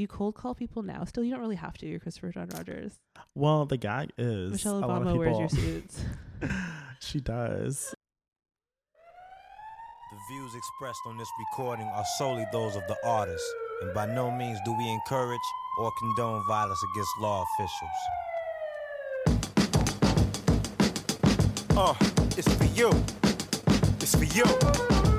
Do you cold call people now? Still, you don't really have to. You're Christopher John Rogers. Well, the gag is Michelle a lot of Obama wears your suits. she does. The views expressed on this recording are solely those of the artist, and by no means do we encourage or condone violence against law officials. Uh, it's for you. It's for you.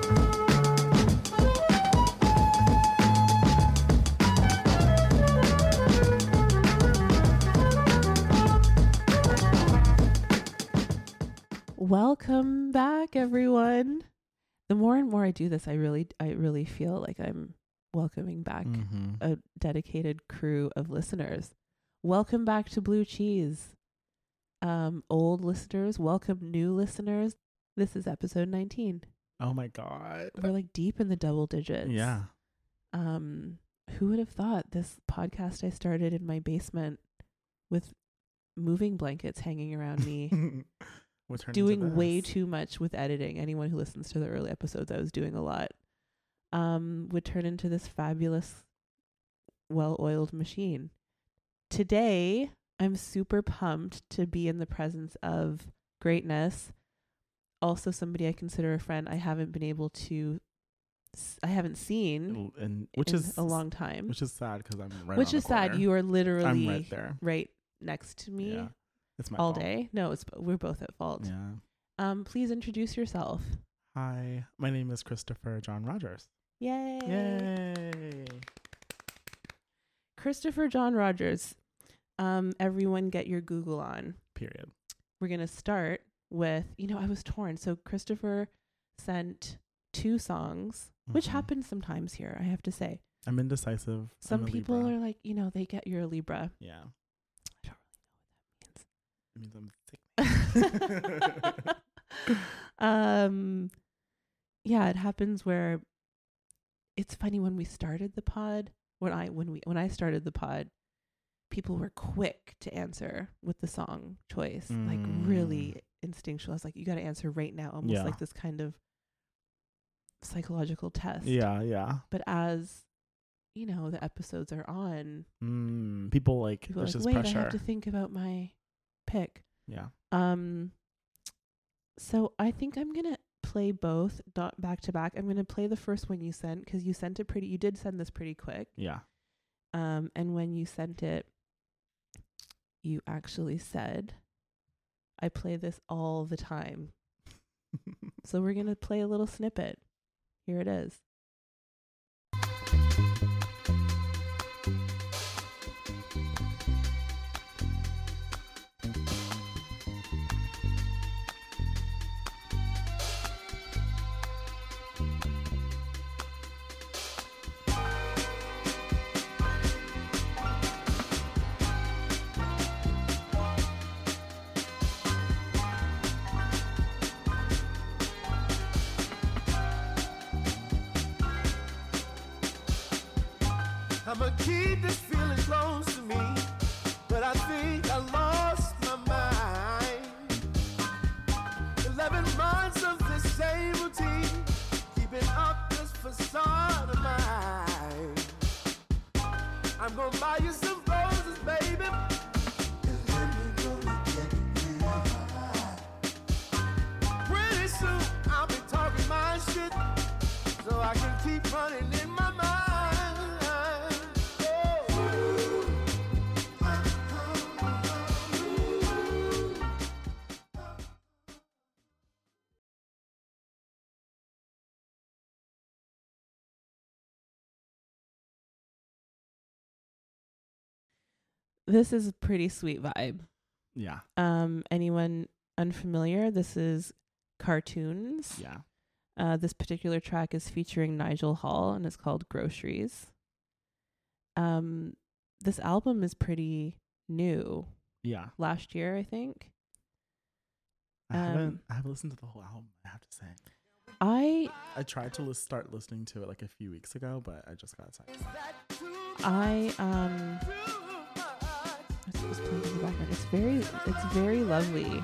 Welcome back, everyone. The more and more I do this, I really, I really feel like I'm welcoming back Mm-hmm. a dedicated crew of listeners. Welcome back to Blue Cheese. Um, old listeners, welcome new listeners. This is episode 19. Oh my god. We're like deep in the double digits. Yeah. Um, who would have thought this podcast I started in my basement with moving blankets hanging around me, Into doing way too much with editing. Anyone who listens to the early episodes, I was doing a lot. Um, would turn into this fabulous, well-oiled machine. Today, I'm super pumped to be in the presence of greatness. Also, somebody I consider a friend. I haven't been able to, s- I haven't seen and which in is a long time. which is sad because I'm right. which is sad. You are literally I'm right there. right next to me Yeah. It's my all fault. day. No, it's we're both at fault. Yeah. Um, please introduce yourself. Hi, my name is Christopher John Rogers. Yay! Yay! Christopher John Rogers. Um, everyone get your Google on. Period. We're gonna start with you know I was torn. So Christopher sent two songs, which Mhm. happens sometimes here. I have to say. I'm indecisive. Some I'm people Libra. are like you know they get you're a Libra. Yeah. It means I'm sick. um yeah it happens where it's funny when we started the pod when i when we when i started the pod people were quick to answer with the song choice like really instinctual i was like you got to answer right now almost Yeah. like this kind of psychological test Yeah, yeah. but as you know the episodes are on Mm, people like people there's like wait pressure. i have to think about my pick yeah. Um so I think I'm going to play both not back to back. I'm going to play the first one you sent cuz you sent it pretty you did send this pretty quick. Yeah. Um and when you sent it you actually said I play this all the time. So we're going to play a little snippet. Here it is. I'ma keep this feeling close to me, but I think I lost my mind. Eleven months of the same routine, keeping up this facade of mine. I'm gonna buy you some roses, baby. and gonna get married. Pretty soon I'll be talking my shit, so I can keep running This is a pretty sweet vibe. Yeah. Um anyone unfamiliar, this is Carrtoons. Yeah. Uh, this particular track is featuring Nigel Hall and it's called Groceries. Um, this album is pretty new. Yeah. Last year, I think. I haven't Um, I haven't listened to the whole album, I have to say. I I tried to lis- start listening to it like a few weeks ago, but I just got sidetracked. I um what's this playing in the background? It's very it's very lovely.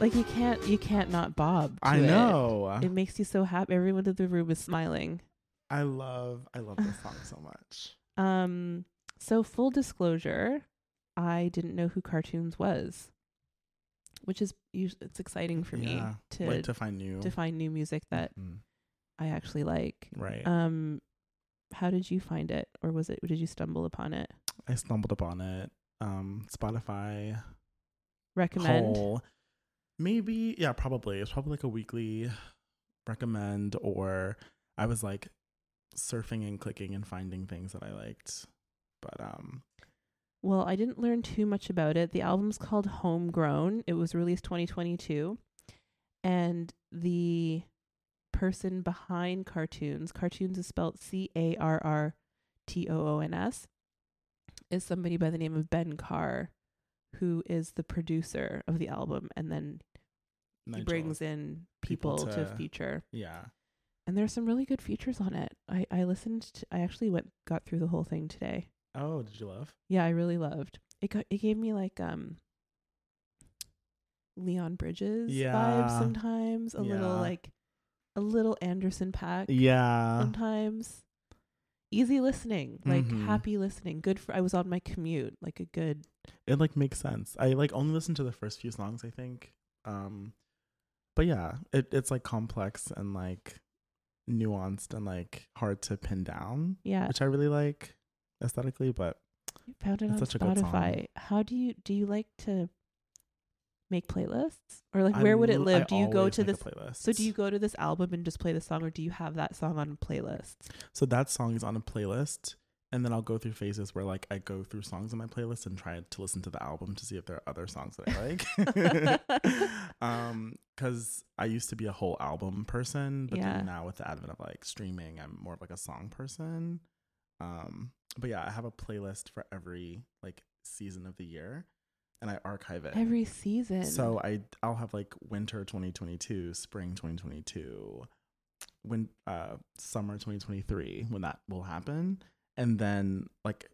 Like you can't you can't not bob. I it. know. It makes you so happy. Everyone in the room is smiling. I love I love this song so much. Um, so full disclosure, I didn't know who Carrtoons was, which is it's exciting for me Yeah, to like to find new. to find new music that mm-hmm. I actually like. right. Um, how did you find it, or was it? Did you stumble upon it? I stumbled upon it. Um, Spotify Recommend. whole. Maybe yeah, probably. It's probably like a weekly recommend, or I was like surfing and clicking and finding things that I liked. But um, Well, I didn't learn too much about it. The album's called Homegrown. It was released 2022. And the person behind Carrtoons, Carrtoons is spelled C A R R T O O N S, is somebody by the name of Ben Carr, who is the producer of the album. And then he brings in people people, to, to- feature. yeah, And there's some really good features on it. I, I listened to, I actually went, got through the whole thing today. Oh, did you love? Yeah, I really loved. It got it gave me like um Leon Bridges Yeah. vibes sometimes, a little like a little Anderson .Paak Yeah. sometimes. Easy listening, like Mhm. happy listening. Good for I was on my commute, like a good It like makes sense. I like only listened to the first few songs, I think. Um but yeah, it it's like complex and like nuanced and like hard to pin down, yeah. which I really like aesthetically, but You found it it's on such a good song. Spotify. How do you do you like to make playlists? Or like where would it live? Do you go to this playlist. so do you go to this album and just play the song or do you have that song on playlists? So that song is on a playlist, and then I'll go through phases where like I go through songs in my playlist and try to listen to the album to see if there are other songs that I like. um, because I used to be a whole album person, but Yeah. then now with the advent of like streaming, I'm more of like a song person. Um, but yeah, I have a playlist for every like season of the year, and I archive it. Every season. So I I'll have like winter 2022, spring 2022, when uh summer 2023 when that will happen, and then like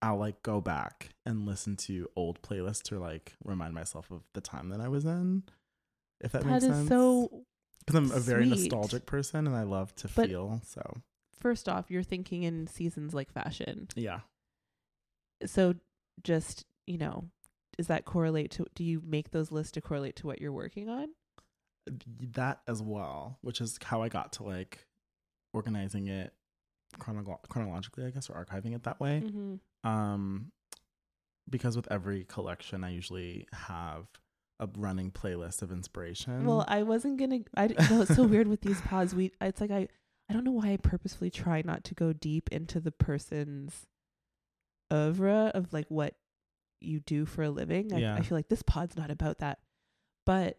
I'll like go back and listen to old playlists to like remind myself of the time that I was in. If that, that makes is sense. so because I'm a very sweet. nostalgic person and I love to But- feel. So first off, you're thinking in seasons like fashion. yeah, So just, you know, does that correlate to do you make those lists to correlate to what you're working on? that as well, which is how I got to like organizing it chronolo- chronologically, I guess, or archiving it that way. Mm-hmm. Um, because with every collection, I usually have a running playlist of inspiration. Well, I wasn't gonna. I no, it's so weird with these pods. We, it's like I, I don't know why I purposefully try not to go deep into the person's oeuvre of like what you do for a living. I, Yeah. I feel like this pod's not about that, but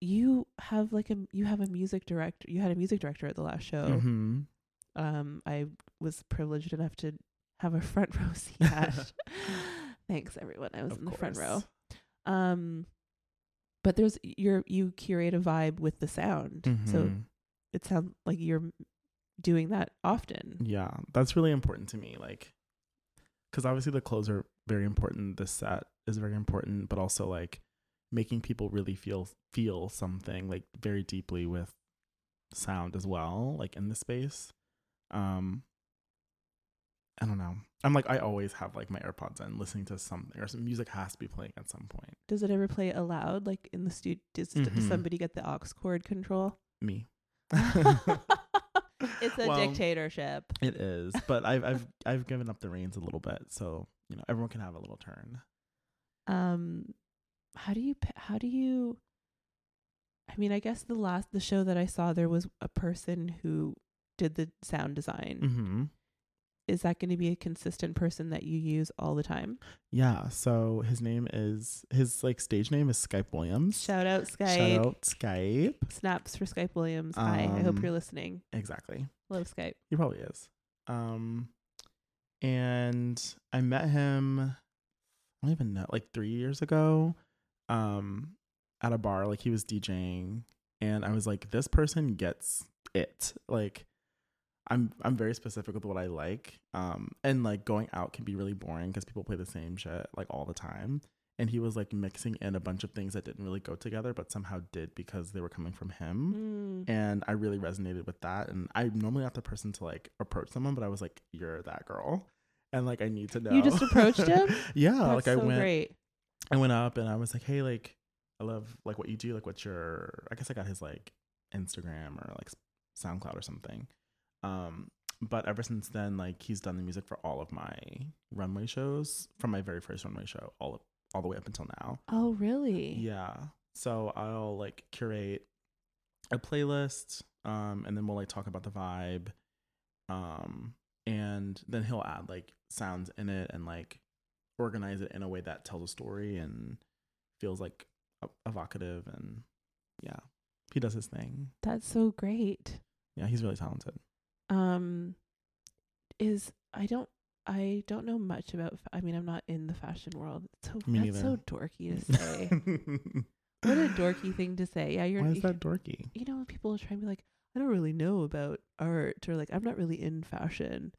you have like a you have a music director. You had a music director at the last show. hmm um I was privileged enough to have a front row seat at. Thanks everyone. I was Of in the front row. Um but there's you're you curate a vibe with the sound. So Mhm. it sounds like you're m- doing that often. yeah, that's really important to me. Like, because obviously the clothes are very important. The set is very important, but also like making people really feel feel something like very deeply with sound as well, like in the space. Um, I don't know. I'm like I always have like my AirPods in, listening to something, or some music has to be playing at some point. Does it ever play aloud like in the studio does, Mhm. somebody get the aux cord control? Me. it's a Well, dictatorship. It is, but I've I've I've given up the reins a little bit, so you know everyone can have a little turn. um how do you how do you i mean i guess the last the show that i saw there was a person who did the sound design Mm-hmm. Is that going to be a consistent person that you use all the time Yeah. So his name is his like stage name is Skype Williams. shout out skype Shout out Skype. snaps for skype williams hi i hope Um, you're listening Exactly. love skype He probably is. Um, and I met him. I don't even know, like three years ago, um, at a bar. Like he was DJing, and I was like, this person gets it. Like, I'm I'm very specific with what I like. Um, and like going out can be really boring because people play the same shit like all the time. and he was like mixing in a bunch of things that didn't really go together, but somehow did because they were coming from him. Mm. And I really resonated with that. And I'm normally not the person to like approach someone, but I was like, "You're that girl," and like I need to know. You just approached him? yeah, That's like I so went. great. I went up and I was like, "Hey, like, I love like what you do. Like, what's your?" I guess I got his like Instagram or like SoundCloud or something. Um, but ever since then, like he's done the music for all of my runway shows from my very first runway show, all of, all the way up until now. Oh, really? Yeah. So I'll like curate a playlist, um, and then we'll like talk about the vibe, um, and then he'll add like sounds in it and like organize it in a way that tells a story and feels like evocative and yeah, he does his thing. That's so great. Yeah, he's really talented. Um, is I don't I don't know much about. Fa- I mean, I'm not in the fashion world. So Me that's so dorky to say. what a dorky thing to say. Yeah, you're. Why is that dorky? You know, when people try and be like, I don't really know about art, or like, I'm not really in fashion.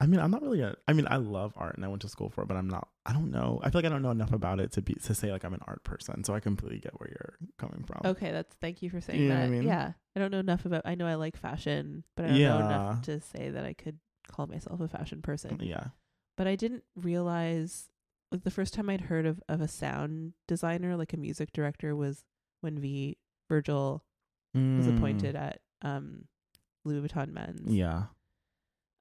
I mean, I'm not really a. I mean, I love art and I went to school for it, but I'm not. I don't know. I feel like I don't know enough about it to be to say like I'm an art person. So I completely get where you're coming from. Okay, that's thank you for saying You that. I mean? Yeah, I don't know enough about. I know I like fashion, but I don't know enough to say that I could call myself a fashion person. Yeah. But I didn't realize like the first time I'd heard of of a sound designer, like a music director, was when V Virgil was Mm. appointed at um Louis Vuitton Men's. Yeah.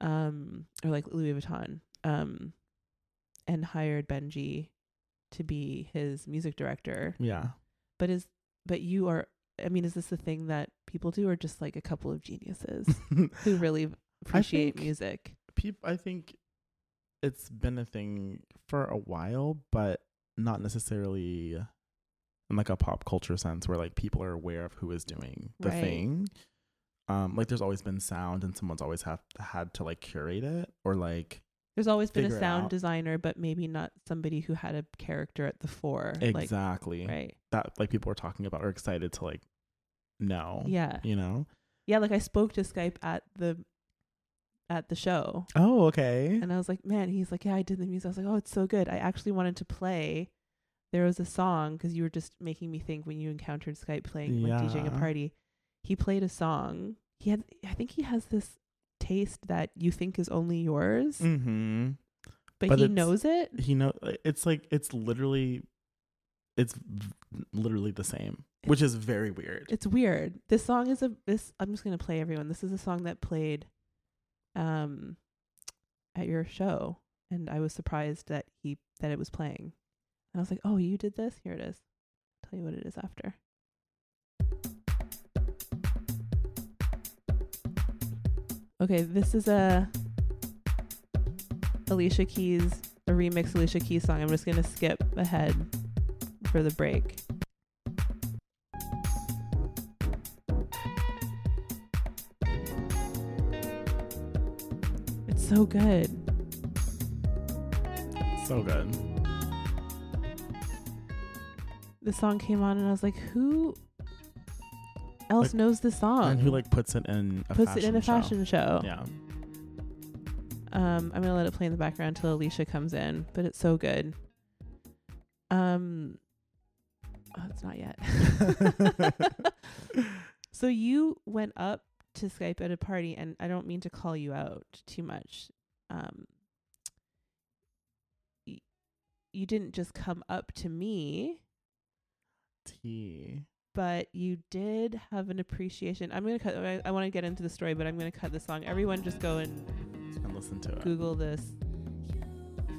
Um or like Louis Vuitton um and hired Benji to be his music director Yeah. but is but you are I mean is this the thing that people do or just like a couple of geniuses who really appreciate music People, I think it's been a thing for a while, but not necessarily in like a pop culture sense where like people are aware of who is doing the Right. thing. Um, like there's always been sound and someone's always have had to like curate it or like there's always been a sound designer but maybe not somebody who had a character at the fore like exactly right that like people are talking about or excited to like know. yeah You know? yeah like I spoke to Skype at the at the show Oh, okay. And I was like, man, he's like, yeah, I did the music. I was like, oh, it's so good. I actually wanted to play. There was a song because you were just making me think when you encountered Skype playing, like DJing a party. He played a song. He had, I think he has this taste that you think is only yours, Mm-hmm. but, but he knows it. He know it's like it's literally it's literally the same, which is very weird. It's weird. This song is a this. I'm just gonna play everyone. This is a song that played, um, at your show, and I was surprised that he that it was playing. And I was like, oh, you did this. Here it is. I'll tell you what it is after. Okay, this is a Alicia Keys, a remix Alicia Keys song. I'm just gonna skip ahead for the break. It's so good. so good. The song came on, and I was like, "Who else Like- knows the song?" and who like puts it in a puts it in a fashion show? Yeah. Um, I'm gonna let it play in the background till Alicia comes in, but it's so good. Um, oh, it's not yet. so you went up to Skype at a party, and I don't mean to call you out too much. Um, y- you didn't just come up to me, Tea. But you did have an appreciation. I'm gonna cut. I, I want to get into the story, but I'm gonna cut the song. Everyone, just go and And listen to it. Google this.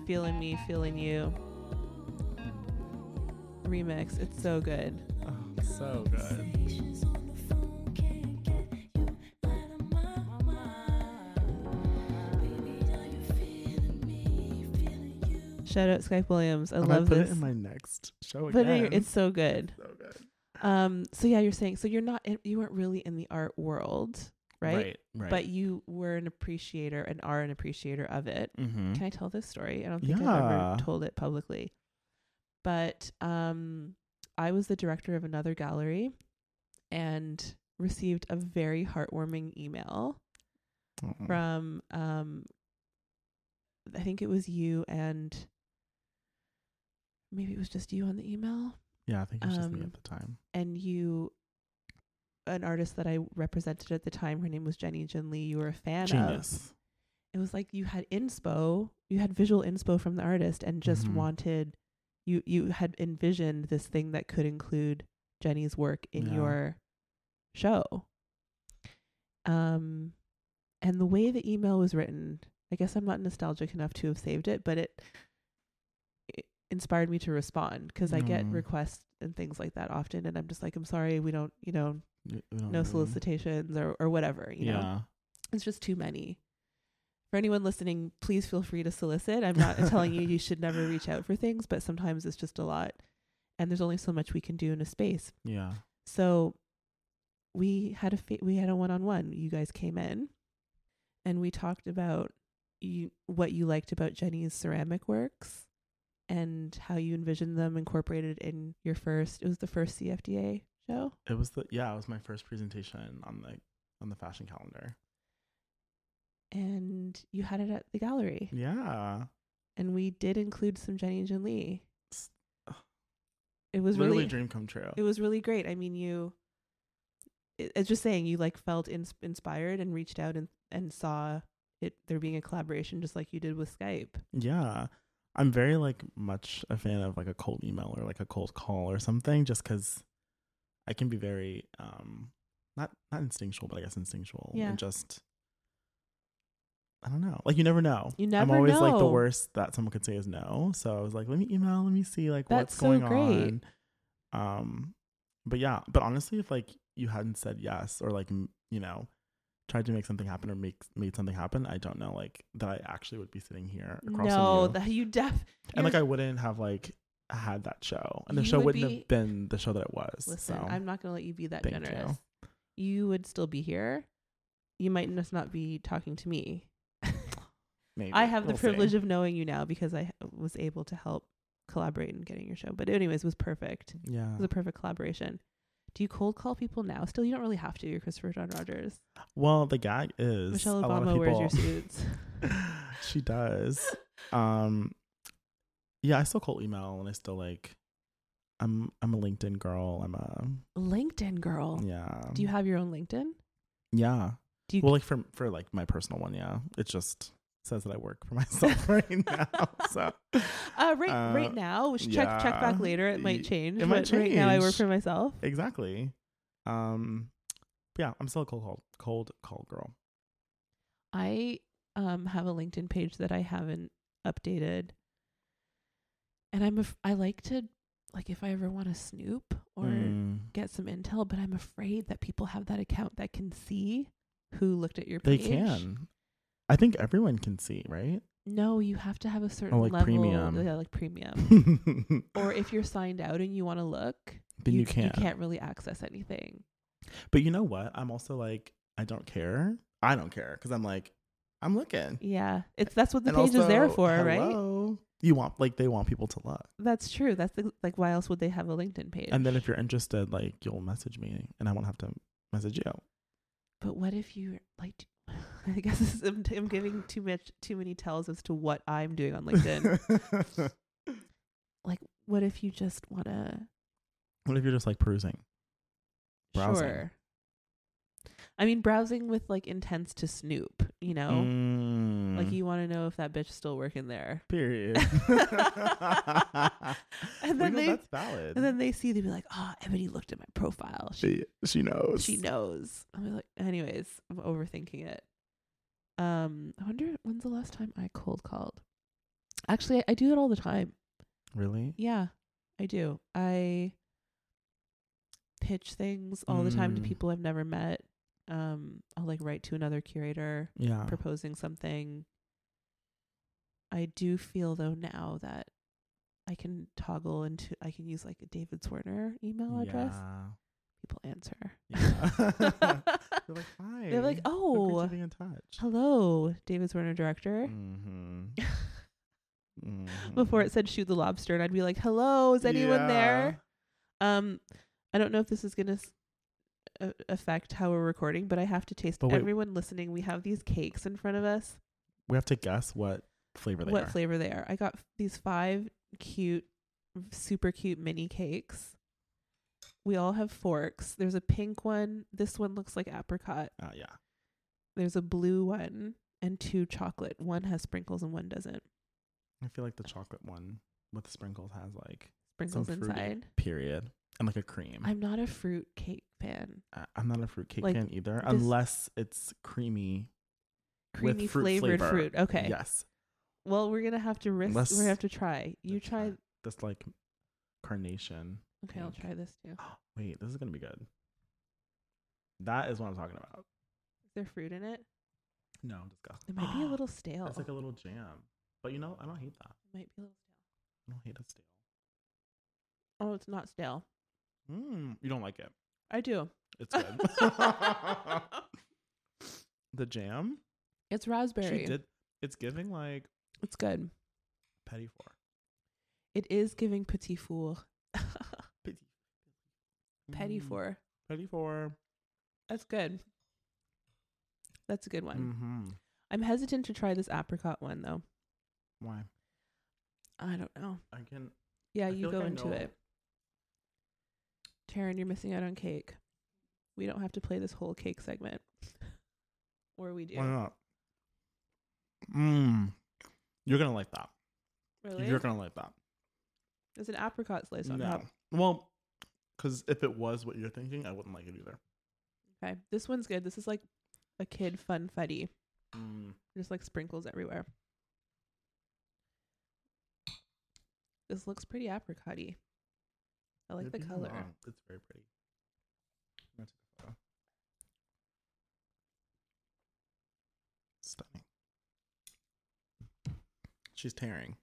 Feeling me, feeling you. Remix. It's so good. Oh, so good. Shout out Skype Williams. I I might love put this. it in my next show again. it- it's so good. so good. Um. So yeah, you're saying so you're not in, you weren't really in the art world, right? Right. Right. But you were an appreciator and are an appreciator of it. mm-hmm. Can I tell this story? I don't think I've ever told it publicly. But um, I was the director of another gallery, and received a very heartwarming email from um I think it was you and maybe it was just you on the email Yeah, I think it was just me Um, at the time. and you an artist that I represented at the time her name was Jennie Jieun Lee you were a fan of Jennie's. it was like you had inspo you had visual inspo from the artist and just Mhm. wanted you you had envisioned this thing that could include Jennie's work in Yeah. your show um and the way the email was written I guess I'm not nostalgic enough to have saved it but it inspired me to respond because I get Mm. requests and things like that often and I'm just like I'm sorry we don't you know Y- we don't no really- solicitations or or whatever you know yeah. it's just too many. For anyone listening, please feel free to solicit. I'm not telling you you should never reach out for things, but sometimes it's just a lot. And there's only so much we can do in a space. Yeah. So we had a fa- we had a one-on-one. You guys came in and we talked about you what you liked about Jennie's ceramic works and how you envisioned them incorporated in your first it was the first CFDA show. It was the yeah, it was my first presentation on the on the fashion calendar. And you had it at the gallery. Yeah. and we did include some Jenny and Jin Lee. It was Literally really, dream come true. it was really great. I mean, you, it, it's just saying you like felt ins- inspired and reached out and and saw it there being a collaboration, just like you did with Skype. Yeah. I'm very like much a fan of like a cold email or like a cold call or something just cuz I can be very um not not instinctual, but I guess instinctual Yeah. and just I don't know. Like you never know. You never. I'm always like the worst that someone could say is no. So I was like, let me email, let me see like That's what's so going great. on. Um but yeah, but honestly if like you hadn't said yes or like you know tried to make something happen or make made something happen, I don't know like that I actually would be sitting here across from No, you that you def. and like I wouldn't have like had that show, and the You show would wouldn't be- have been the show that it was. listen. so I'm not gonna let you be that thank you. generous. You. would still be here. You might just not be talking to me. maybe I have the we'll see. privilege of knowing you now because I was able to help collaborate in getting your show. But anyways, it was perfect. Yeah. It was a perfect collaboration. Do you cold call people now? Still, you don't really have to. You're Christopher John Rogers. Well, the gag is Michelle a lot of Obama wears your suits. she does. Um, yeah, I still call email, and I still like. I'm I'm a LinkedIn girl. I'm a LinkedIn girl. yeah. Do you have your own LinkedIn? Yeah. Do you Well, like for for like my personal one, yeah. It's just says that I work for myself right now. So uh, right Uh, right now, we should check check back later. It might change. it might but Right now, I work for myself. exactly. Um, yeah, I'm still a cold call cold call girl. I um have a LinkedIn page that I haven't updated, and I'm af- I like to like if I ever want to snoop or Mm. get some intel, but I'm afraid that people have that account that can see who looked at your page. They can. I think everyone can see, right? No, you have to have a certain Oh, like level. premium. Yeah, like premium. or if you're signed out and you want to look, you, you can't. You can't really access anything. But you know what? I'm also like, I don't care. I don't care because I'm like, I'm looking. Yeah, it's that's what the And page is there also, for, right? You want like they want people to look. That's true. That's the, like why else would they have a LinkedIn page? And then if you're interested, like you'll message me, and I won't have to message you. but what if you like? I guess is, I'm, I'm giving too much, too many tells as to what I'm doing on LinkedIn. like, what if you just want to? what if you're just like perusing? Browsing. Sure. I mean, browsing with like intents to snoop. You know, like Mm, you want to know if that bitch still working there. period. And then they- that's valid. And then they see, they be like, "Oh, Ebony looked at my profile. She she knows. she knows." I'm like, anyways, I'm overthinking it. Um, I wonder when's the last time I cold called. Actually, I, I do it all the time. Really? Yeah, I do. I pitch things all the time to Mm. people I've never met. Um, I'll like write to another curator Yeah. proposing something. I do feel though now that I can toggle into I can use like a David Zwirner email address. People answer. Yeah. They're like, hi. They're like, "Oh, be in touch. hello, David Zwirner director." Mm-hmm. mm-hmm. Before it said Shoot The Lobster, and I'd be like, "Hello, is anyone there?" Um, I don't know if this is gonna s- affect how we're recording, but I have to taste. But wait. Everyone listening, we have these cakes in front of us. We have to guess what flavor they what are. What flavor they are. I got f- these five cute super cute mini cakes. We all have forks. There's a pink one. This one looks like apricot. Uh, yeah. There's a blue one and two chocolate. One has sprinkles and one doesn't. I feel like the chocolate one with the sprinkles has like Sprinkles inside. period and like a cream. I'm not a fruit cake fan. I'm not a fruit cake Like, fan either, this- unless it's creamy. Creamy with fruit flavored flavor. fruit. Okay. Yes. Well, we're gonna have to risk. We're gonna have to try. You let's try. This like carnation. Okay, I'll pink. try this too. Wait, this is gonna be good. That is what I'm talking about. Is there fruit in it? No, disgusting. It might be a little stale. It's like a little jam, but you know, I don't hate that. it might be a little stale. I don't hate it stale. Oh, it's not stale. Mm, you don't like it. I do. It's good. the jam. It's raspberry. She did. It's giving like It's good. petty four. It is giving petit four. Petty. Petty Mm, four. Petty four. That's good. That's a good one. Mm-hmm. I'm hesitant to try this apricot one though. Why? I don't know. I can. Yeah, I you go like into know- it. Taryn, you're missing out on cake. We don't have to play this whole cake segment. or we do. Why not? Mmm. You're gonna like that. Really? You're gonna like that. There's an apricot slice on no. top. Well, because if it was what you're thinking, I wouldn't like it either. Okay. This one's good. This is like a kid Funfetti. Mm. Just like sprinkles everywhere. This looks pretty apricot-y. I like the color. wrong. It's very pretty. I'm gonna take a photo. Stunning. She's tearing.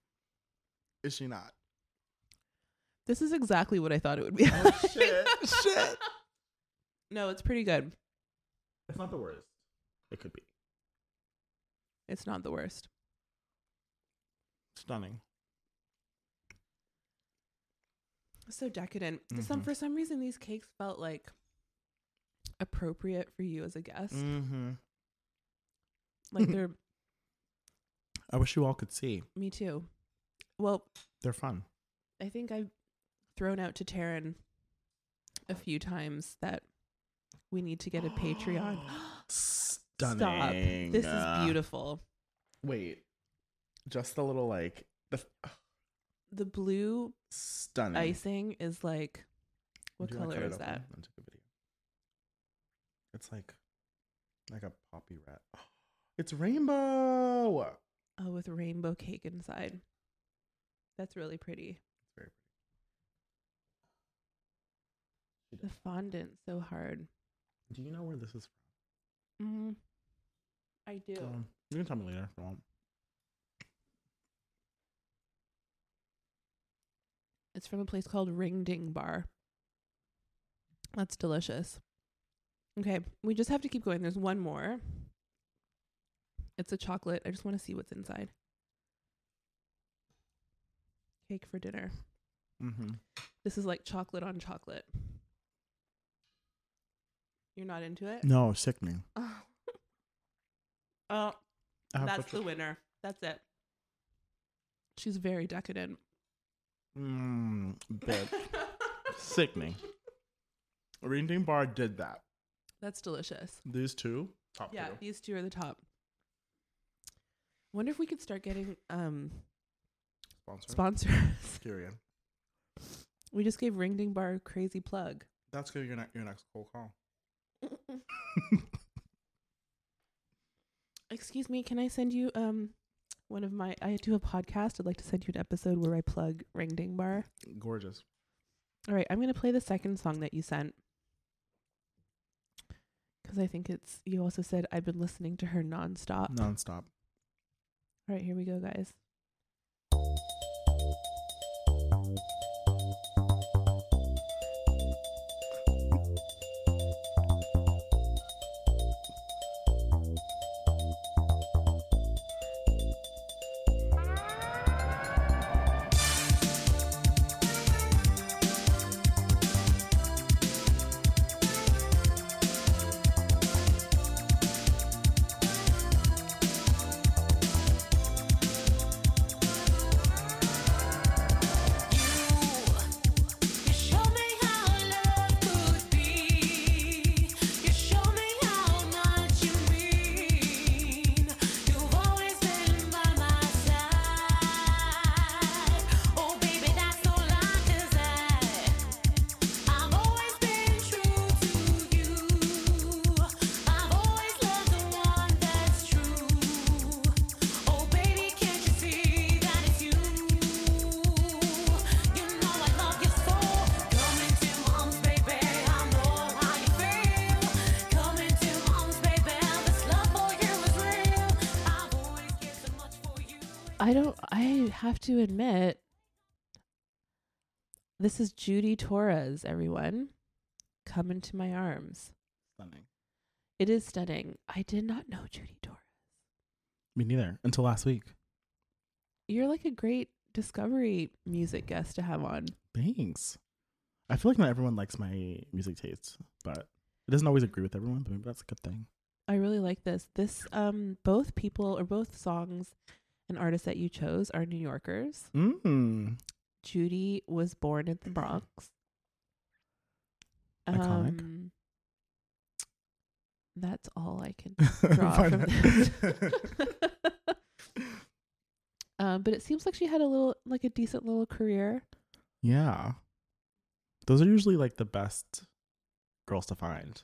Is she not? This is exactly what I thought it would be. Oh, shit. Shit. No, it's pretty good. It's not the worst. It could be. It's not the worst. Stunning. So decadent. Some Mhm. for some reason these cakes felt like appropriate for you as a guest. Mm-hmm. Like they're I wish you all could see. me too. Well, They're fun. I think I've thrown out to Taryn a few times that we need to get a Patreon. Stunning. Stop. This is beautiful. Wait. Just a little like the f- The blue stunning. icing is like what color is it is open that? take a video? It's like like a poppy red. It's rainbow. Oh, with rainbow cake inside. That's really pretty. It's very pretty. The fondant so hard. Do you know where this is from? Mm-hmm. I do. Um, you can tell me later if you want. It's from a place called Ring Ding Bar. That's delicious. Okay, we just have to keep going. There's one more. It's a chocolate. I just want to see what's inside. Cake for dinner. Mm-hmm. This is like chocolate on chocolate. You're not into it? No, sickening. Oh, oh that's the winner. That's it. She's very decadent. Mm, bit sickening. Ring Ding Bar did that. That's delicious. These two, top Yeah, two. these two are the top. Wonder if we could start getting um Sponsor. sponsors. Period. we just gave Ring Ding Bar a crazy plug. That's good. Your, ne- your next cold call. Excuse me, can I send you um one of my I do a podcast. I'd like to send you an episode where I plug Ring Ding Bar. Gorgeous. All right, I'm going to play the second song that you sent. Cuz I think it's you also said I've been listening to her nonstop. Nonstop. All right, here we go, guys. To admit, this is Judy Torres. Everyone, come into my arms. Stunning. It is stunning. I did not know Judy Torres. Me neither. Until last week. You're like a great discovery music guest to have on. Thanks. I feel like not everyone likes my music tastes, but it doesn't always agree with everyone. But maybe that's a good thing. I really like this. This um both people or both songs and artists that you chose are New Yorkers. Mm. Judy was born in the Bronx. Iconic. Um, that's all I can draw from this. um, but it seems like she had a little, like a decent little career. yeah. Those are usually like the best girls to find.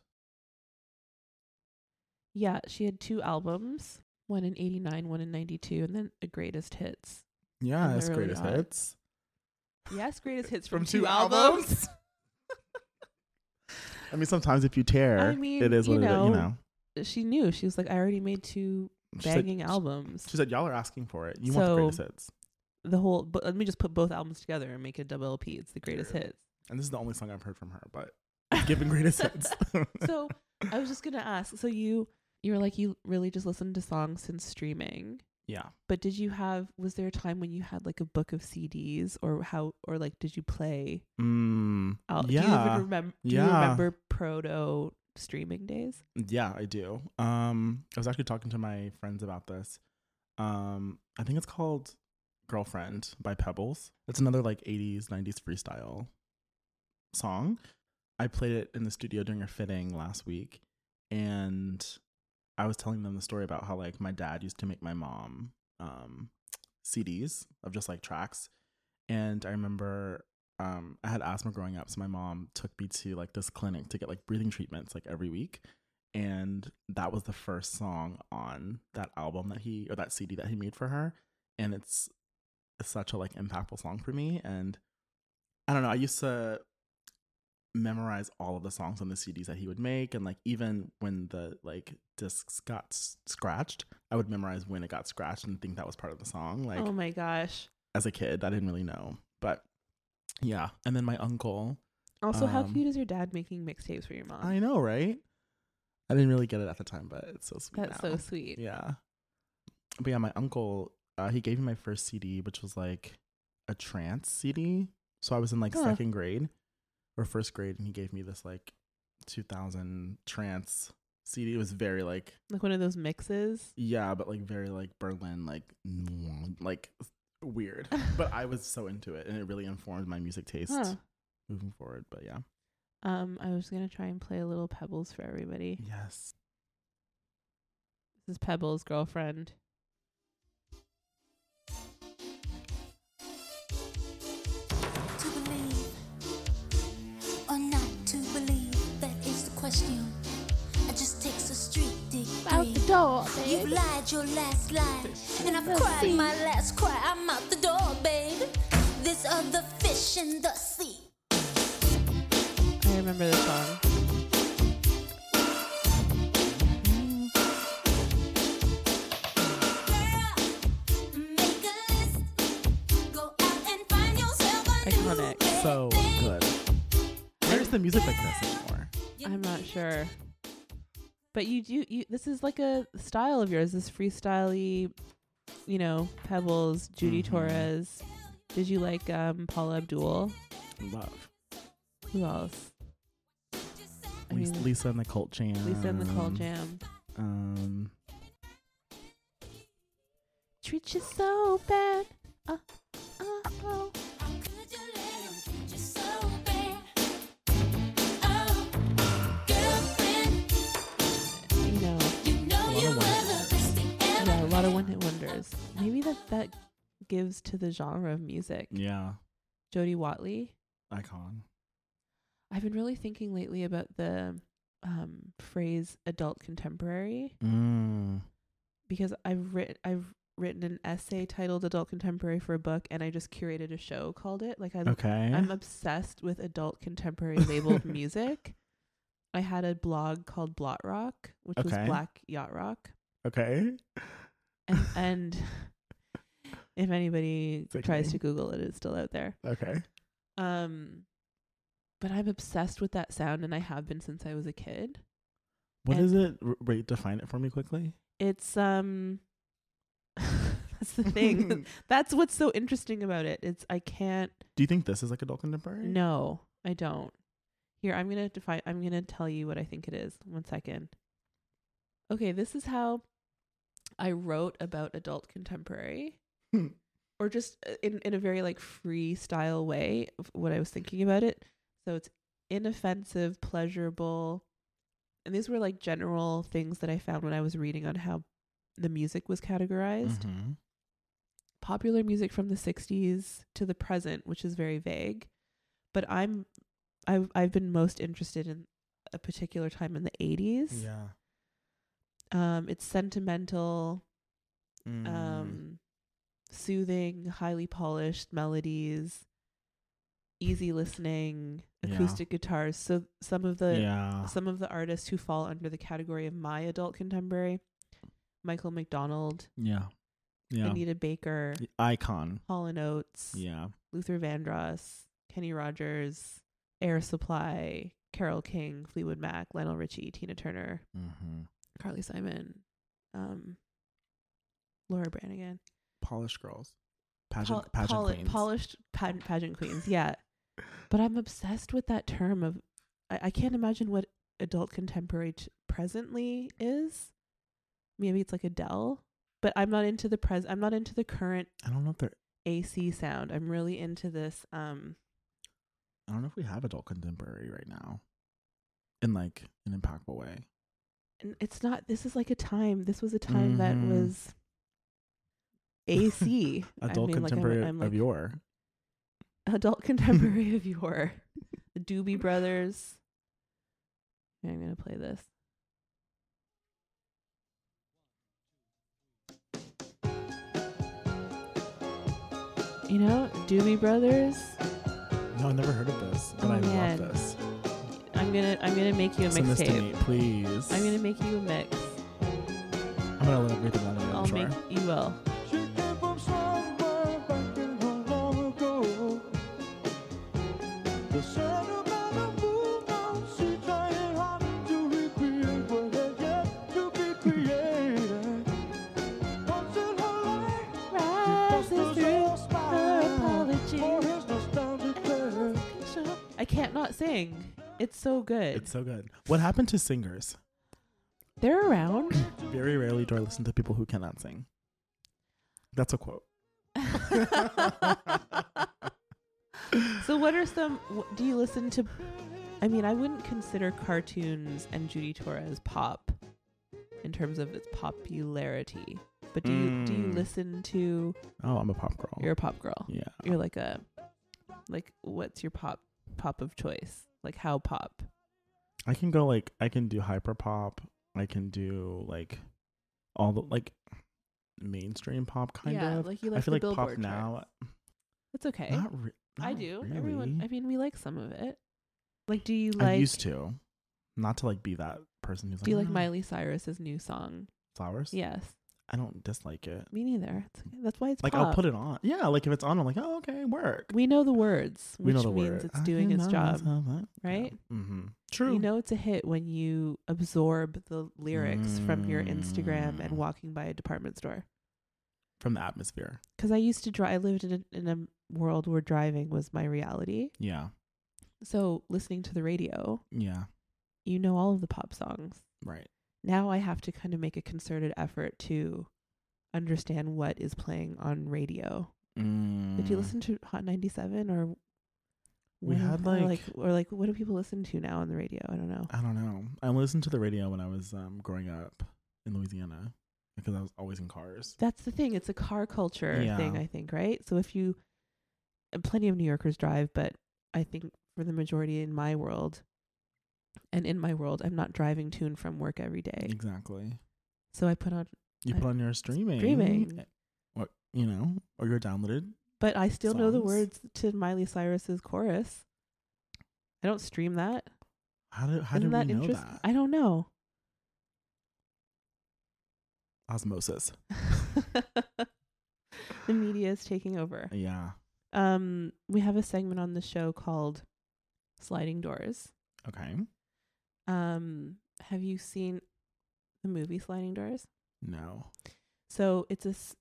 Yeah, she had two albums, one in '89, one in '92, and then a greatest hits. Yeah, it's really greatest hits. Yes, greatest hits from, From two, two albums. albums? I mean, sometimes if you tear, I mean, it is you what it is. You know, know. she knew. She was like, I already made two She said, banging albums. she said, "Y'all are asking for it. You want the greatest hits." the whole, but let me just put both albums together and make a double LP. It's the greatest True. hits. And this is the only song I've heard from her, but given greatest hits. So I was just gonna ask. So you you were like you really just listened to songs since streaming, yeah. but did you have? Was there a time when you had like a book of CDs, or how, or like did you play? Mm, Al- Do you even remember? Do Yeah. you remember proto streaming days? Yeah, I do. Um, I was actually talking to my friends about this. Um, I think it's called "Girlfriend" by Pebbles. It's another like '80s, '90s freestyle song. I played it in the studio during a fitting last week, and I was telling them the story about how like my dad used to make my mom um CDs of just like tracks, and I remember um I had asthma growing up, so my mom took me to like this clinic to get like breathing treatments like every week. And that was the first song on that album that he or that CD that he made for her. And it's, it's such a like impactful song for me. And I don't know I used to memorize all of the songs on the CDs that he would make and like even when the like discs got s- scratched I would memorize when it got scratched and think that was part of the song like oh my gosh! as a kid I didn't really know but yeah and then my uncle Also, how Um, cute is your dad making mixtapes for your mom? I know right I didn't really get it at the time but it's so sweet That's now. so sweet. Yeah. But yeah, my uncle, uh, he gave me my first CD, which was like a trance CD. So I was in like Huh. second grade or first grade, and he gave me this like 2000 trance CD. It was very like, Like one of those mixes. yeah, but like very like Berlin, like, like weird. But I was so into it, and it really informed my music taste Huh. moving forward. But yeah. Um, I was gonna try and play a little Pebbles for everybody. Yes. This is Pebbles' girlfriend. Is the question. It just takes a street degree. Out the door, You lied your last lie, and I've cried my last cry. I'm out the door, babe. This other fish in the sea. I remember this song. Make a list. Go out and find yourself a new Iconic. So good. Where's the music like this anymore? I'm not sure. But you do you this is like a style of yours, this freestyle you know, Pebbles, Judy Mhm. Torres. Did you like um Paula Abdul? Love. Who else? I Lisa, mean, Lisa and the Cult Jam. Lisa and the Cult Jam. Um, Treat you so bad. Uh, of one hit wonders. Maybe that that gives to the genre of music. yeah, Jody Watley. icon. I've been really thinking lately about the um, phrase adult contemporary Mm. because I've written I've written an essay titled adult contemporary for a book and I just curated a show called it. Like I Okay. I'm obsessed with adult contemporary labeled music. I had a blog called Blot Rock, which was Black Yacht Rock. okay. And and if anybody tries to Google it, it's still out there. Okay. Um, but I'm obsessed with that sound, and I have been since I was a kid. What And- is it? R- Rate define it for me quickly. It's um, that's the thing. that's what's so interesting about it. It's I can't. Do you think this is like adult contemporary? No, I don't. Here, I'm gonna define. I'm gonna tell you what I think it is. One second. Okay, this is how I wrote about adult contemporary, Hmm. or just uh, in in a very like freestyle way of what I was thinking about it. So it's inoffensive, pleasurable, and these were like general things that I found when I was reading on how the music was categorized Mhm. popular music from the 60s to the present which is very vague but i'm i've i've been most interested in a particular time in the 80s Yeah. Um it's sentimental Mm. um soothing highly polished melodies easy listening Yeah. acoustic guitars so some of the yeah. some of the artists who fall under the category of my adult contemporary michael mcdonald Yeah. Yeah. anita baker The Icon. hall and oates Yeah. Luther Vandross, Kenny Rogers, Air Supply, Carol King, Fleetwood Mac, Lionel Richie, Tina Turner, Mm-hmm. Carly Simon, um, Laura Branigan, Polished girls. Pageant, Pol- pageant poli- queens. polished pa- pageant queens. Yeah, but I'm obsessed with that term of. I, I can't imagine what adult contemporary t- presently is. Maybe it's like Adele, but I'm not into the pres. I'm not into the current I don't know if they're. AC sound. I'm really into this. Um, I don't know if we have adult contemporary right now, in like an impactful way. It's not this is like a time this was a time that Mhm. was AC Adult I mean, like, I'm- contemporary I'm, of like, your. adult contemporary of your the Doobie Brothers Yeah, I'm gonna play this you know Doobie Brothers No, I never heard of this, but Oh, I man. love this. I'm gonna I'm gonna make you a Send this to me, mixtape please. I'm gonna make you a mix I'm gonna let everything out on I'll it. Sure. make you will She came from somewhere back in the long ago. The sound of Malibu, now she trying hard to recreate what had yet to be created. Once in her life, rises Buster's through her smile apology for his nostalgic day. I can't not sing. It's so good. It's so good. What happened to singers? They're around. Very rarely do I listen to people who cannot sing. That's a quote. so what are some do you listen to I mean, I wouldn't consider cartoons and Judy Torres pop in terms of its popularity. But do you do you Mm. listen to Oh, I'm a pop girl. you're a pop girl. yeah. You're like a like what's your pop pop of choice? Like how pop? I can go like I can do hyper pop. I can do like all the like mainstream pop kind yeah, of. like you like I feel like pop Billboard now. It's okay. Not, re- I do. Really. Everyone I mean we like some of it. Like do you like? I used to, not to like be that person who's like. do you like "Ah, Miley Cyrus's new song? flowers? Yes. I don't dislike it. Me neither. It's. That's why it's Like pop. I'll put it on. Yeah, like if it's on, I'm like, oh okay, work. We know the words, we which know the means word. it's doing its know job, right? Yeah. Mm-hmm. True. You know it's a hit when you absorb the lyrics from your Instagram and Mm. walking by a department store. From the atmosphere. Because I used to drive. I lived in a, in a world where driving was my reality. Yeah. So listening to the radio, Yeah. you know all of the pop songs. Right. Now I have to kind of make a concerted effort to understand what is playing on radio. Did you Mm. listen to Hot 97 or We had, or like- or like what do people listen to now on the radio? I don't know. I don't know. I listened to the radio when I was um, growing up in Louisiana because I was always in cars. That's the thing. It's a car culture thing, I think, right? So if you plenty of New Yorkers drive, but I think for the majority in my world and in my world, I'm not driving to and from work every day. Exactly. So I put on You I- put on your streaming. streaming. What you know, or your downloaded. but I still know the words to Miley Cyrus's chorus. I don't stream that. How do how Isn't do we know that? I don't know. Osmosis. the media is taking over. Yeah. Um, we have a segment on the show called Sliding Doors. Okay. Um, have you seen the movie Sliding Doors? No. So it's a s-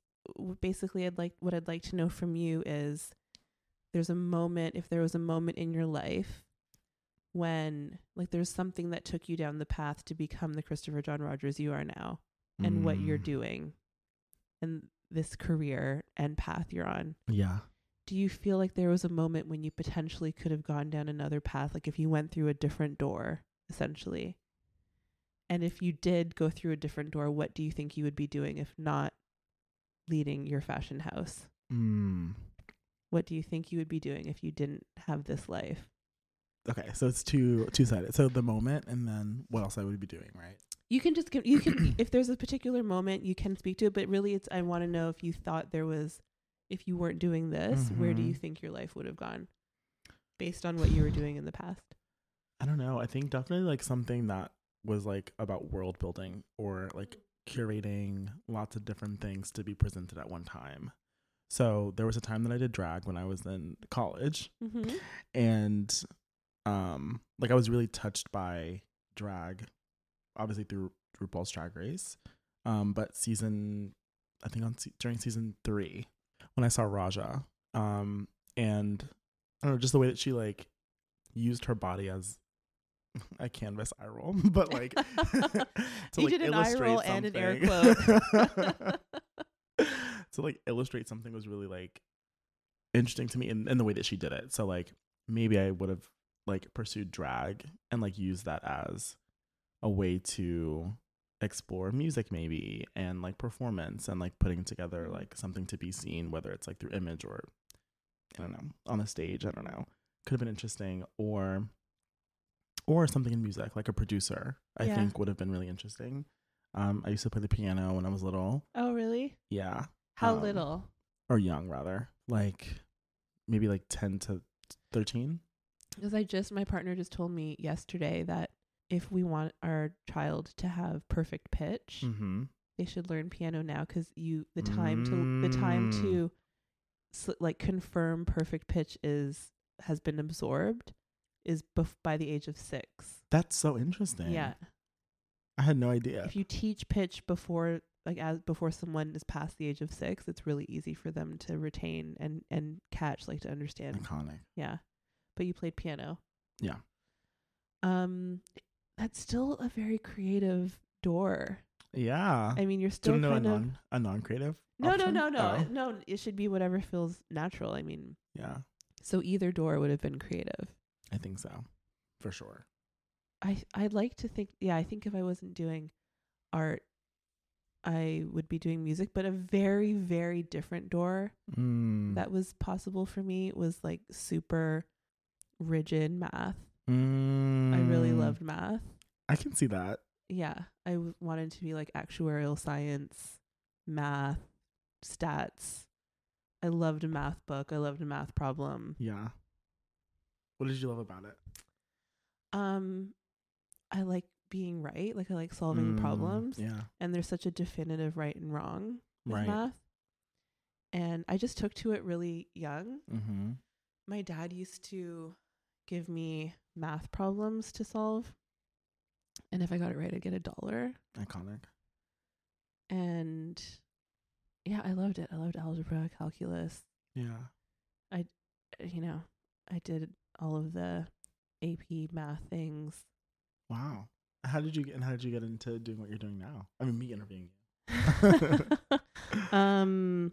basically I'd like what I'd like to know from you is there's a moment if there was a moment in your life when like there's something that took you down the path to become the Christopher John Rogers you are now and what you're Mm, doing and this career and path you're on. Yeah. Do you feel like there was a moment when you potentially could have gone down another path like if you went through a different door essentially? And if you did go through a different door, what do you think you would be doing if not leading your fashion house? Mm. What do you think you would be doing if you didn't have this life? Okay, so it's two two sided. So the moment, and then what else I would be doing, right? You can just give, you can if there's a particular moment you can speak to it, but really it's I want to know if you thought there was if you weren't doing this, where do you Mhm. think your life would have gone based on what you were doing in the past? I don't know. I think definitely like something that was like about world building or like curating lots of different things to be presented at one time. So there was a time that I did drag when I was in college, Mm-hmm. and um, like I was really touched by drag, obviously through RuPaul's Drag Race, um, but season, I think on se- during season three, when I saw Raja, um, and I don't know, just the way that she like used her body as a canvas eye roll, but like to You did an eye roll and an air something. to like illustrate something was really like interesting to me in, in the way that she did it. So like maybe I would have like pursued drag and like used that as a way to explore music maybe and like performance and like putting together mm-hmm. like something to be seen whether it's like through image or I don't know on the stage I don't know could have been interesting or or something in music like a producer I Yeah. think would have been really interesting um I used to play the piano when I was little oh, really? yeah How Um, little? or young rather like maybe like 10 to 13 Because I just my partner just told me yesterday that if we want our child to have perfect pitch, mm-hmm they should learn piano now because you the time to the time Mm. to s like confirm perfect pitch is has been absorbed is bef- by the age of six. that's so interesting Yeah, i had no idea if you teach pitch before like as before someone is past the age of six, it's really easy for them to retain and and catch like to understand. iconic Yeah, but you played piano. Yeah. Um, that's still a very creative door. yeah I mean, you're still know a kind of non a non-creative no, no, option? no, no, Oh, no. It should be whatever feels natural. I mean, yeah so either door would have been creative. I think so for sure I I'd like to think. Yeah, I think if I wasn't doing art, I would be doing music. But a very very different door mm. that was possible for me was like super rigid math. mm. I really loved math. i can see that Yeah, I w- wanted to be like actuarial science, math, stats. I loved a math book. I loved a math problem. yeah what did you love about it Um, I like being right. Like I like solving Mm, problems. yeah And there's such a definitive right and wrong with right math. And I just took to it really young. mm-hmm My dad used to give me math problems to solve. And if I got it right, I'd get a dollar. iconic And yeah, I loved it. I loved algebra, calculus. yeah Uh, You know, I did all of the AP math things. wow. How did you get and how did you get into doing what you're doing now? I mean me interviewing you. Um,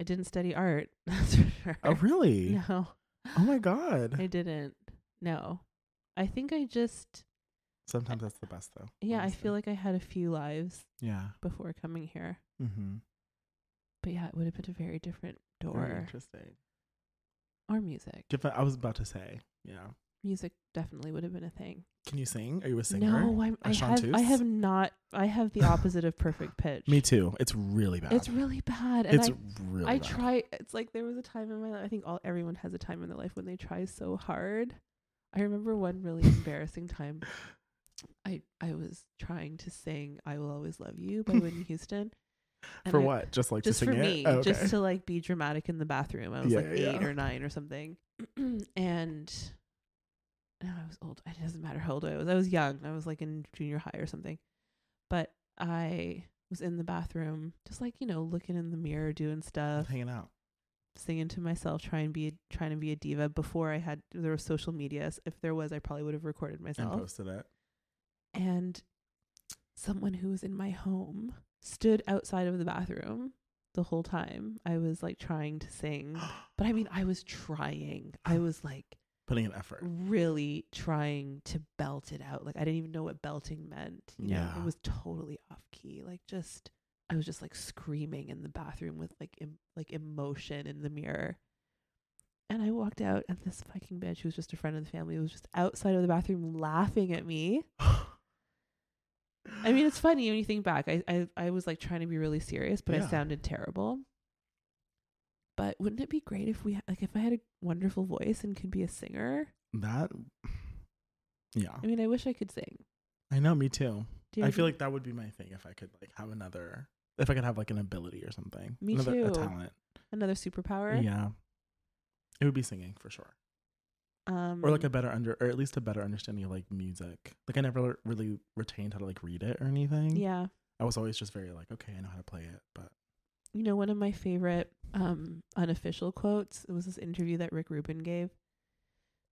I didn't study art. That's for sure. oh really? No, oh my god. I didn't. No, I think I just sometimes that's the best though yeah. I feel like I had a few lives yeah. before coming here, mm-hmm. But yeah, it would have been a very different Very door interesting or music. different i was about to say yeah Music definitely would have been a thing. can you sing are you a singer No, I'm, A I have I have not. I have the opposite of perfect pitch. me too it's really bad It's really bad, and it's I really I bad. try. It's like there was a time in my life. I think all everyone has a time in their life when they try so hard. I remember one really embarrassing time. I I was trying to sing "I Will Always Love You" by Whitney Houston, And For I- what? Just like just to for sing me. Oh, okay. just to like be dramatic in the bathroom. I was Yeah, like yeah, eight yeah. or nine or something, and no, I was old. It doesn't matter how old I was. I was young. I was like in junior high or something, but I was in the bathroom, just like you know, looking in the mirror, doing stuff, hanging out. singing to myself, trying to be trying to be a diva. Before I had there was social media. s- If there was, I probably would have recorded myself And posted it. and someone who was in my home stood outside of the bathroom the whole time I was like trying to sing. But I mean, I was trying. I was like Putting an effort. really trying to belt it out. Like I didn't even know what belting meant. You know, Yeah. it was totally off key. Like just I was just like screaming in the bathroom with like em- like emotion in the mirror. And I walked out, and this fucking bitch, who was just a friend of the family, was just outside of the bathroom laughing at me. I mean, it's funny when you think back. I, I, I was like trying to be really serious, but I sounded terrible. But wouldn't it be great if we like if I had a wonderful voice and could be a singer? that. Yeah, I mean, I wish I could sing. I know. Me too. Do you I feel think- like that would be my thing if I could like have another. If I could have like an ability or something. Me another, A talent. another superpower. Yeah. It would be singing for sure. Um, or like a better under or at least a better understanding of like music like i never really retained how to like read it or anything yeah. i was always just very like okay i know how to play it but You know, one of my favorite um unofficial quotes. It was this interview that Rick Rubin gave,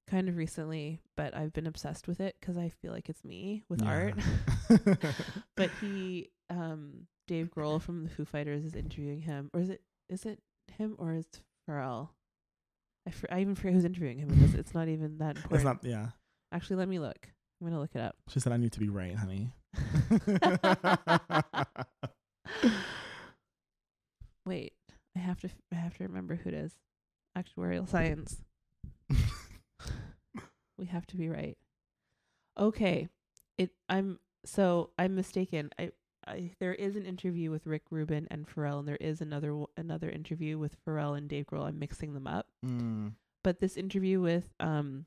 kind of recently, but I've been obsessed with it because I feel like it's me with art. But he um Dave Grohl from the Foo Fighters is interviewing him or is it is it him or is it Pharrell? I, fr- I even forget who's interviewing him because it's not even that important. it's not yeah Actually, let me look. I'm gonna look it up. she said i need to be right honey Wait, I have to f- I have to remember who it is. Actuarial science. we have to be right. Okay. It I'm so I'm mistaken. I I there is an interview with Rick Rubin and Pharrell and there is another w- another interview with Pharrell and Dave Grohl. I'm mixing them up. Mm. But this interview with um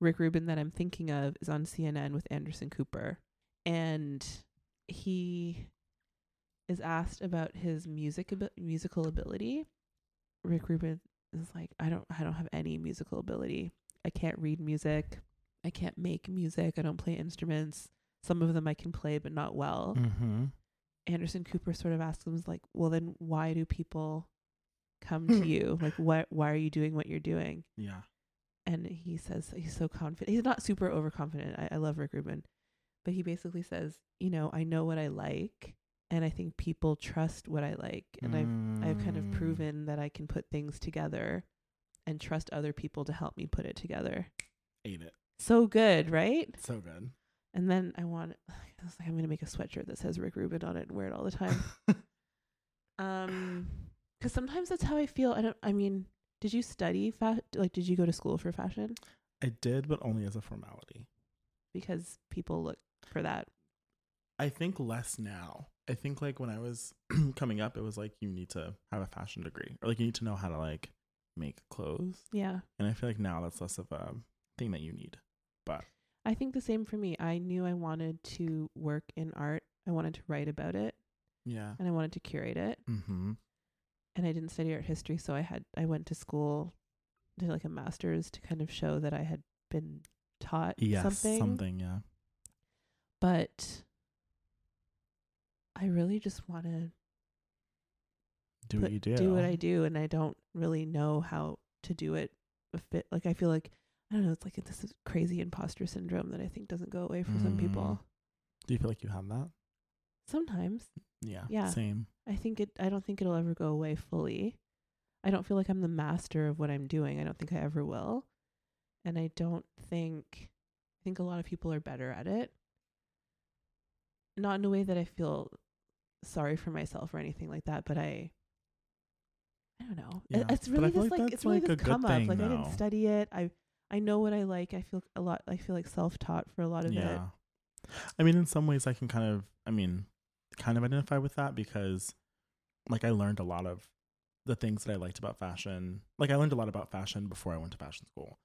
Rick Rubin that I'm thinking of is on CNN with Anderson Cooper and he is asked about his music abi- musical ability. Rick Rubin is like, I don't I don't have any musical ability. I can't read music. I can't make music. I don't play instruments. Some of them I can play but not well. mm-hmm. Anderson Cooper sort of asks him like, well then why do people come to you? Like what why are you doing what you're doing? yeah and he says he's so confident. He's not super overconfident. I, I love Rick Rubin, but he basically says, you know, I know what I like, and I think people trust what I like, and I've I've kind of Mm. proven that I can put things together, and trust other people to help me put it together. Ain't it So good, right? so good And then I want, I was like, I'm gonna make a sweatshirt that says Rick Rubin on it and wear it all the time. um, because sometimes that's how I feel. I don't. I mean, did you study fa- like did you go to school for fashion? i did but only as a formality Because people look for that. i think less now i think like when i was coming up it was like you need to have a fashion degree or like you need to know how to like make clothes Yeah. and i feel like now that's less of a thing that you need but I think the same for me. I knew I wanted to work in art. I wanted to write about it yeah and I wanted to curate it. mm-hmm And I didn't study art history, so I had I went to school, did like a master's to kind of show that I had been taught yes something. something yeah But I really just want to do what you do do what I do, and I don't really know how to do it. A fit like I feel like I don't know. It's like this is crazy imposter syndrome that I think doesn't go away for some people. Mm. do you feel like you have that Sometimes yeah Yeah. same I think it. I don't think it'll ever go away fully. I don't feel like I'm the master of what I'm doing. I don't think I ever will, and I don't think. I think a lot of people are better at it. Not in a way that I feel sorry for myself or anything like that, but I. I don't know. Yeah, It's really just like like, it's really like a come up. thing, Like I didn't study it. I I know what I like. I feel a lot. I feel like self taught for a lot of it. yeah i mean in some ways i can kind of i mean kind of identify with that because like i learned a lot of the things that i liked about fashion like i learned a lot about fashion before i went to fashion school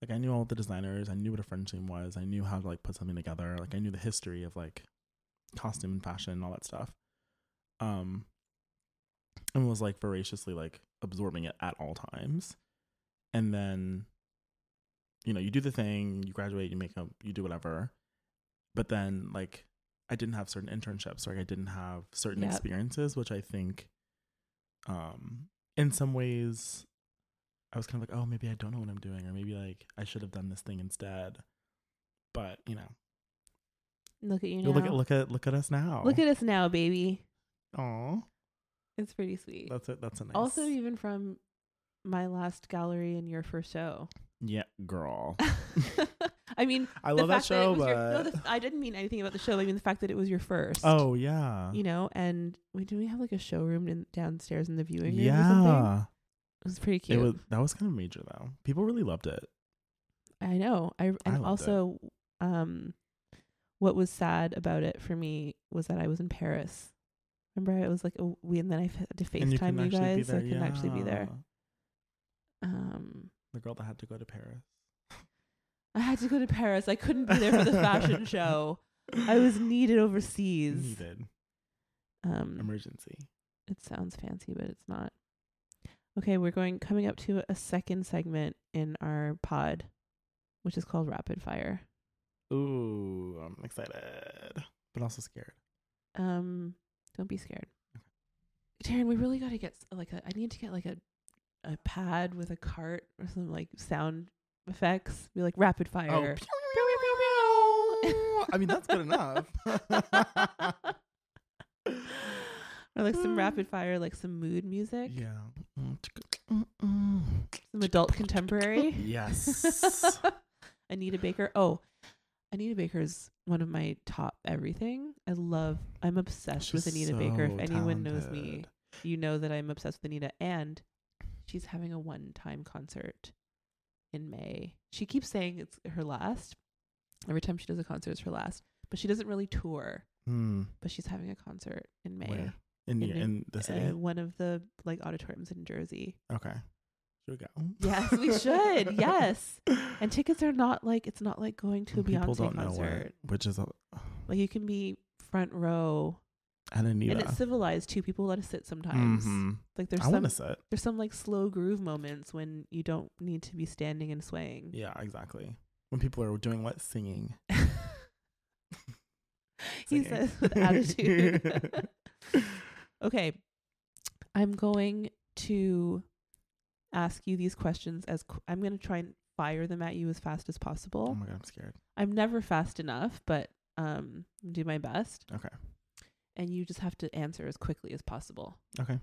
like i knew all the designers i knew what a french team was i knew how to like put something together like i knew the history of like costume and fashion and all that stuff um and was like voraciously like absorbing it at all times. And then, you know, you do the thing, you graduate, you make up, you do whatever. But then, like, I didn't have certain internships, or I didn't have certain Yep. experiences, which I think, um, in some ways, I was kind of like, oh, maybe I don't know what I'm doing, or maybe like I should have done this thing instead. But you know, Look at you now. look at look at look at us now. Look at us now, baby. Aw, It's pretty sweet. that's it. That's a nice. Also, even from my last gallery and your first show. Yeah, girl. I mean, I love that show, was but your- no, the, I didn't mean anything about the show. I mean the fact that it was your first. oh yeah, you know, and we do we have like a showroom in downstairs in the viewing room or something? yeah. It was pretty It cute. was that was kind of major though. People really loved it. I know. I and it. also, um, what was sad about it for me was that I was in Paris. Remember, I was like, oh, we and then I had to and you FaceTime you, guys. so. I couldn't actually be there. Um, The girl that had to go to Paris. I had to go to Paris. I couldn't be there for the fashion show. I was needed overseas. Needed Um, emergency. it sounds fancy, but it's not. Okay, we're going coming up to a second segment in our pod, which is called Rapid Fire. Ooh, I'm excited, but also scared. Um, don't be scared. Taryn, we really got to get s- like a. I need to get like a, a pad with a cart or some like sound effects. Be like rapid fire. Oh, pew, pew, pew. I mean, that's good enough. or like some rapid fire, like some mood music, yeah. some adult contemporary. Yes. Anita Baker. Oh, Anita Baker is one of my top everything. I love. I'm obsessed with She's Anita Baker. If so anyone knows me, you know that I'm obsessed with Anita, and she's having a one-time concert in May. She keeps saying it's her last. Every time she does a concert, it's her last. But she doesn't really tour. Hmm. But she's having a concert in May. Where? In, In in the city? Uh, one of the like auditoriums in Jersey. okay. Should we go? Yes, we should. yes, and tickets are not like it's not like going to a Beyonce concert. which is a, Like you can be front row, and Anita. and it's civilized too. People let us sit sometimes. Mhm. Like there's I some sit. there's some like slow groove moments when you don't need to be standing and swaying. Yeah, exactly. When people are doing what? Singing. he Singing. says with attitude. okay, I'm going to ask you these questions as qu- I'm going to try and fire them at you as fast as possible. oh possible. my god, I'm scared. I'm never fast enough, but um, do my best. Okay. And you just have to answer as quickly as possible. Okay.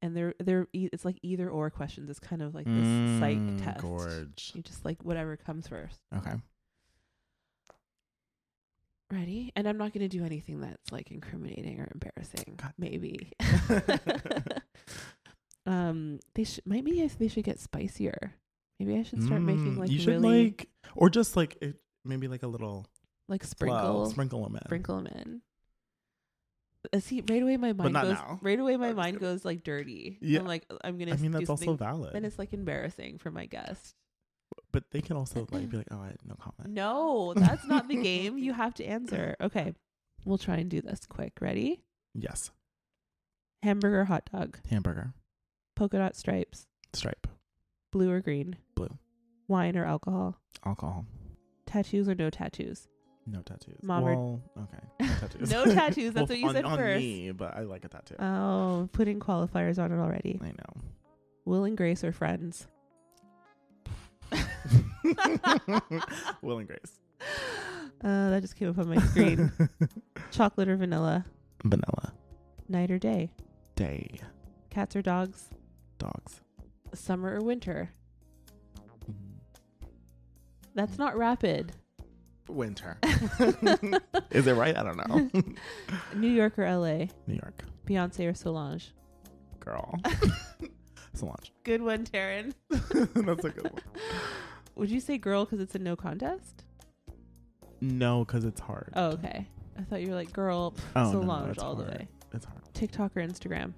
And they're they're e- it's like either or questions. It's kind of like this psych Mm, test. Gorge. You just like whatever comes first. Okay. Ready? And I'm not going to do anything that's like incriminating or embarrassing. God. Maybe. um, they should maybe if they should get spicier. Maybe I should start making Mm, like you should really like, or just like it, maybe like a little like flow, sprinkle sprinkle them in. sprinkle them in. See, right away my mind goes. now. Right away my I'm mind goes like dirty. Yeah. I'm like I'm gonna. I mean, that's also valid. Then it's like embarrassing for my guest. but they can also like be like, oh, I no comment. No, that's not the game. You have to answer. Okay, we'll try and do this quick. Ready? Yes. Hamburger, hot dog, Hamburger, polka dot stripes, stripe, blue or green, Blue. wine or alcohol, alcohol, tattoos or no tattoos. No tattoos. Mom well, okay, no tattoos. No tattoos, that's what you on, said on first. me, but I like a tattoo. Oh, putting qualifiers on it already. I know. Will and Grace are friends? Will and Grace. Uh, that just came up on my screen. Chocolate or vanilla? Vanilla. Night or day? Day. Cats or dogs? Dogs. Summer or winter? That's not rapid. Winter. Is it right? I don't know. New York or LA? New York. Beyonce or Solange? Girl. Solange. Good one, Taryn. That's a good one. Would you say girl because it's a no contest? No, because it's hard. Oh, okay. I thought you were like girl pff, Oh, no, no, Solange it's all the way. It's hard. TikTok or Instagram?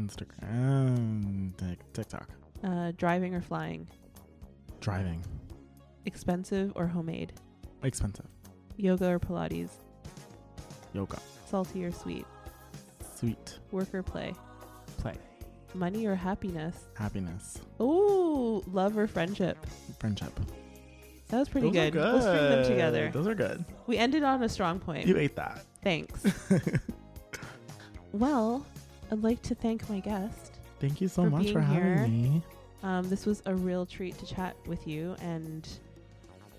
Instagram. Tik- TikTok. Uh, driving or flying? Driving. Expensive or homemade? Expensive. Yoga or Pilates? Yoga. Salty or sweet? Sweet. Work or play? Play. money or happiness? Happiness. Ooh, love or friendship. Friendship. That was pretty Those are good. Let's bring them together. Those are good. We ended on a strong point. You ate that. Thanks. well, I'd like to thank my guest. Thank you so For much being for having here. me. Um, this was a real treat to chat with you, and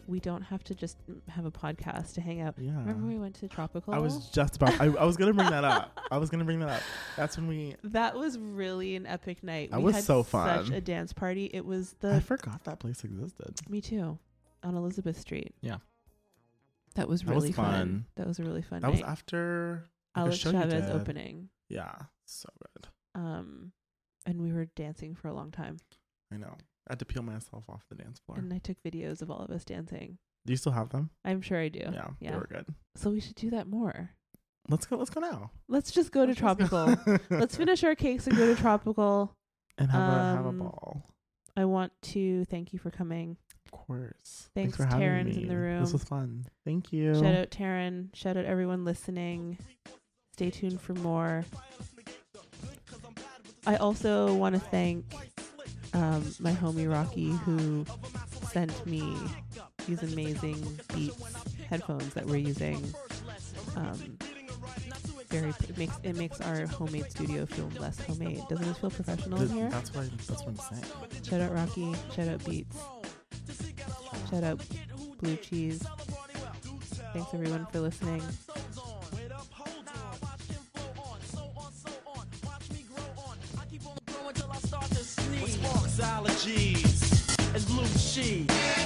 we don't have to just have a podcast to hang out. Yeah. Remember we went to Tropical? I was just about. I, I was gonna bring that up. I was gonna bring that up. That's when we. that was really an epic night. That we was had so Such a dance party. It was the. I forgot that place existed. me too on Elizabeth Street. Yeah. That was That was really fun. fun. That was a really fun That was after Alex Chavez opening. Yeah, so good. Um, and we were dancing for a long time. I know. I had to peel myself off the dance floor. And I took videos of all of us dancing. Do you still have them? I'm sure I do. Yeah, Yeah. they were good. So we should do that more. Let's go. Let's go now. Let's just go to Let's just go. Tropical. Let's finish our cakes and go to Tropical. and have a have a Um, ball. I want to thank you for coming. Of course. Thanks, for having me. in the room. This was fun. Thank you. Shout out Taryn. Shout out everyone listening. Stay tuned for more. I also want to thank um, my homie Rocky who sent me these amazing Beats headphones that we're using. Um, very it makes it makes our homemade studio feel less homemade. Doesn't it feel professional in here? That's what that's what I'm saying. Shout out Rocky. Shout out Beats. Shout out Blue Cheese. Thanks everyone for listening. Sparks and blue cheese.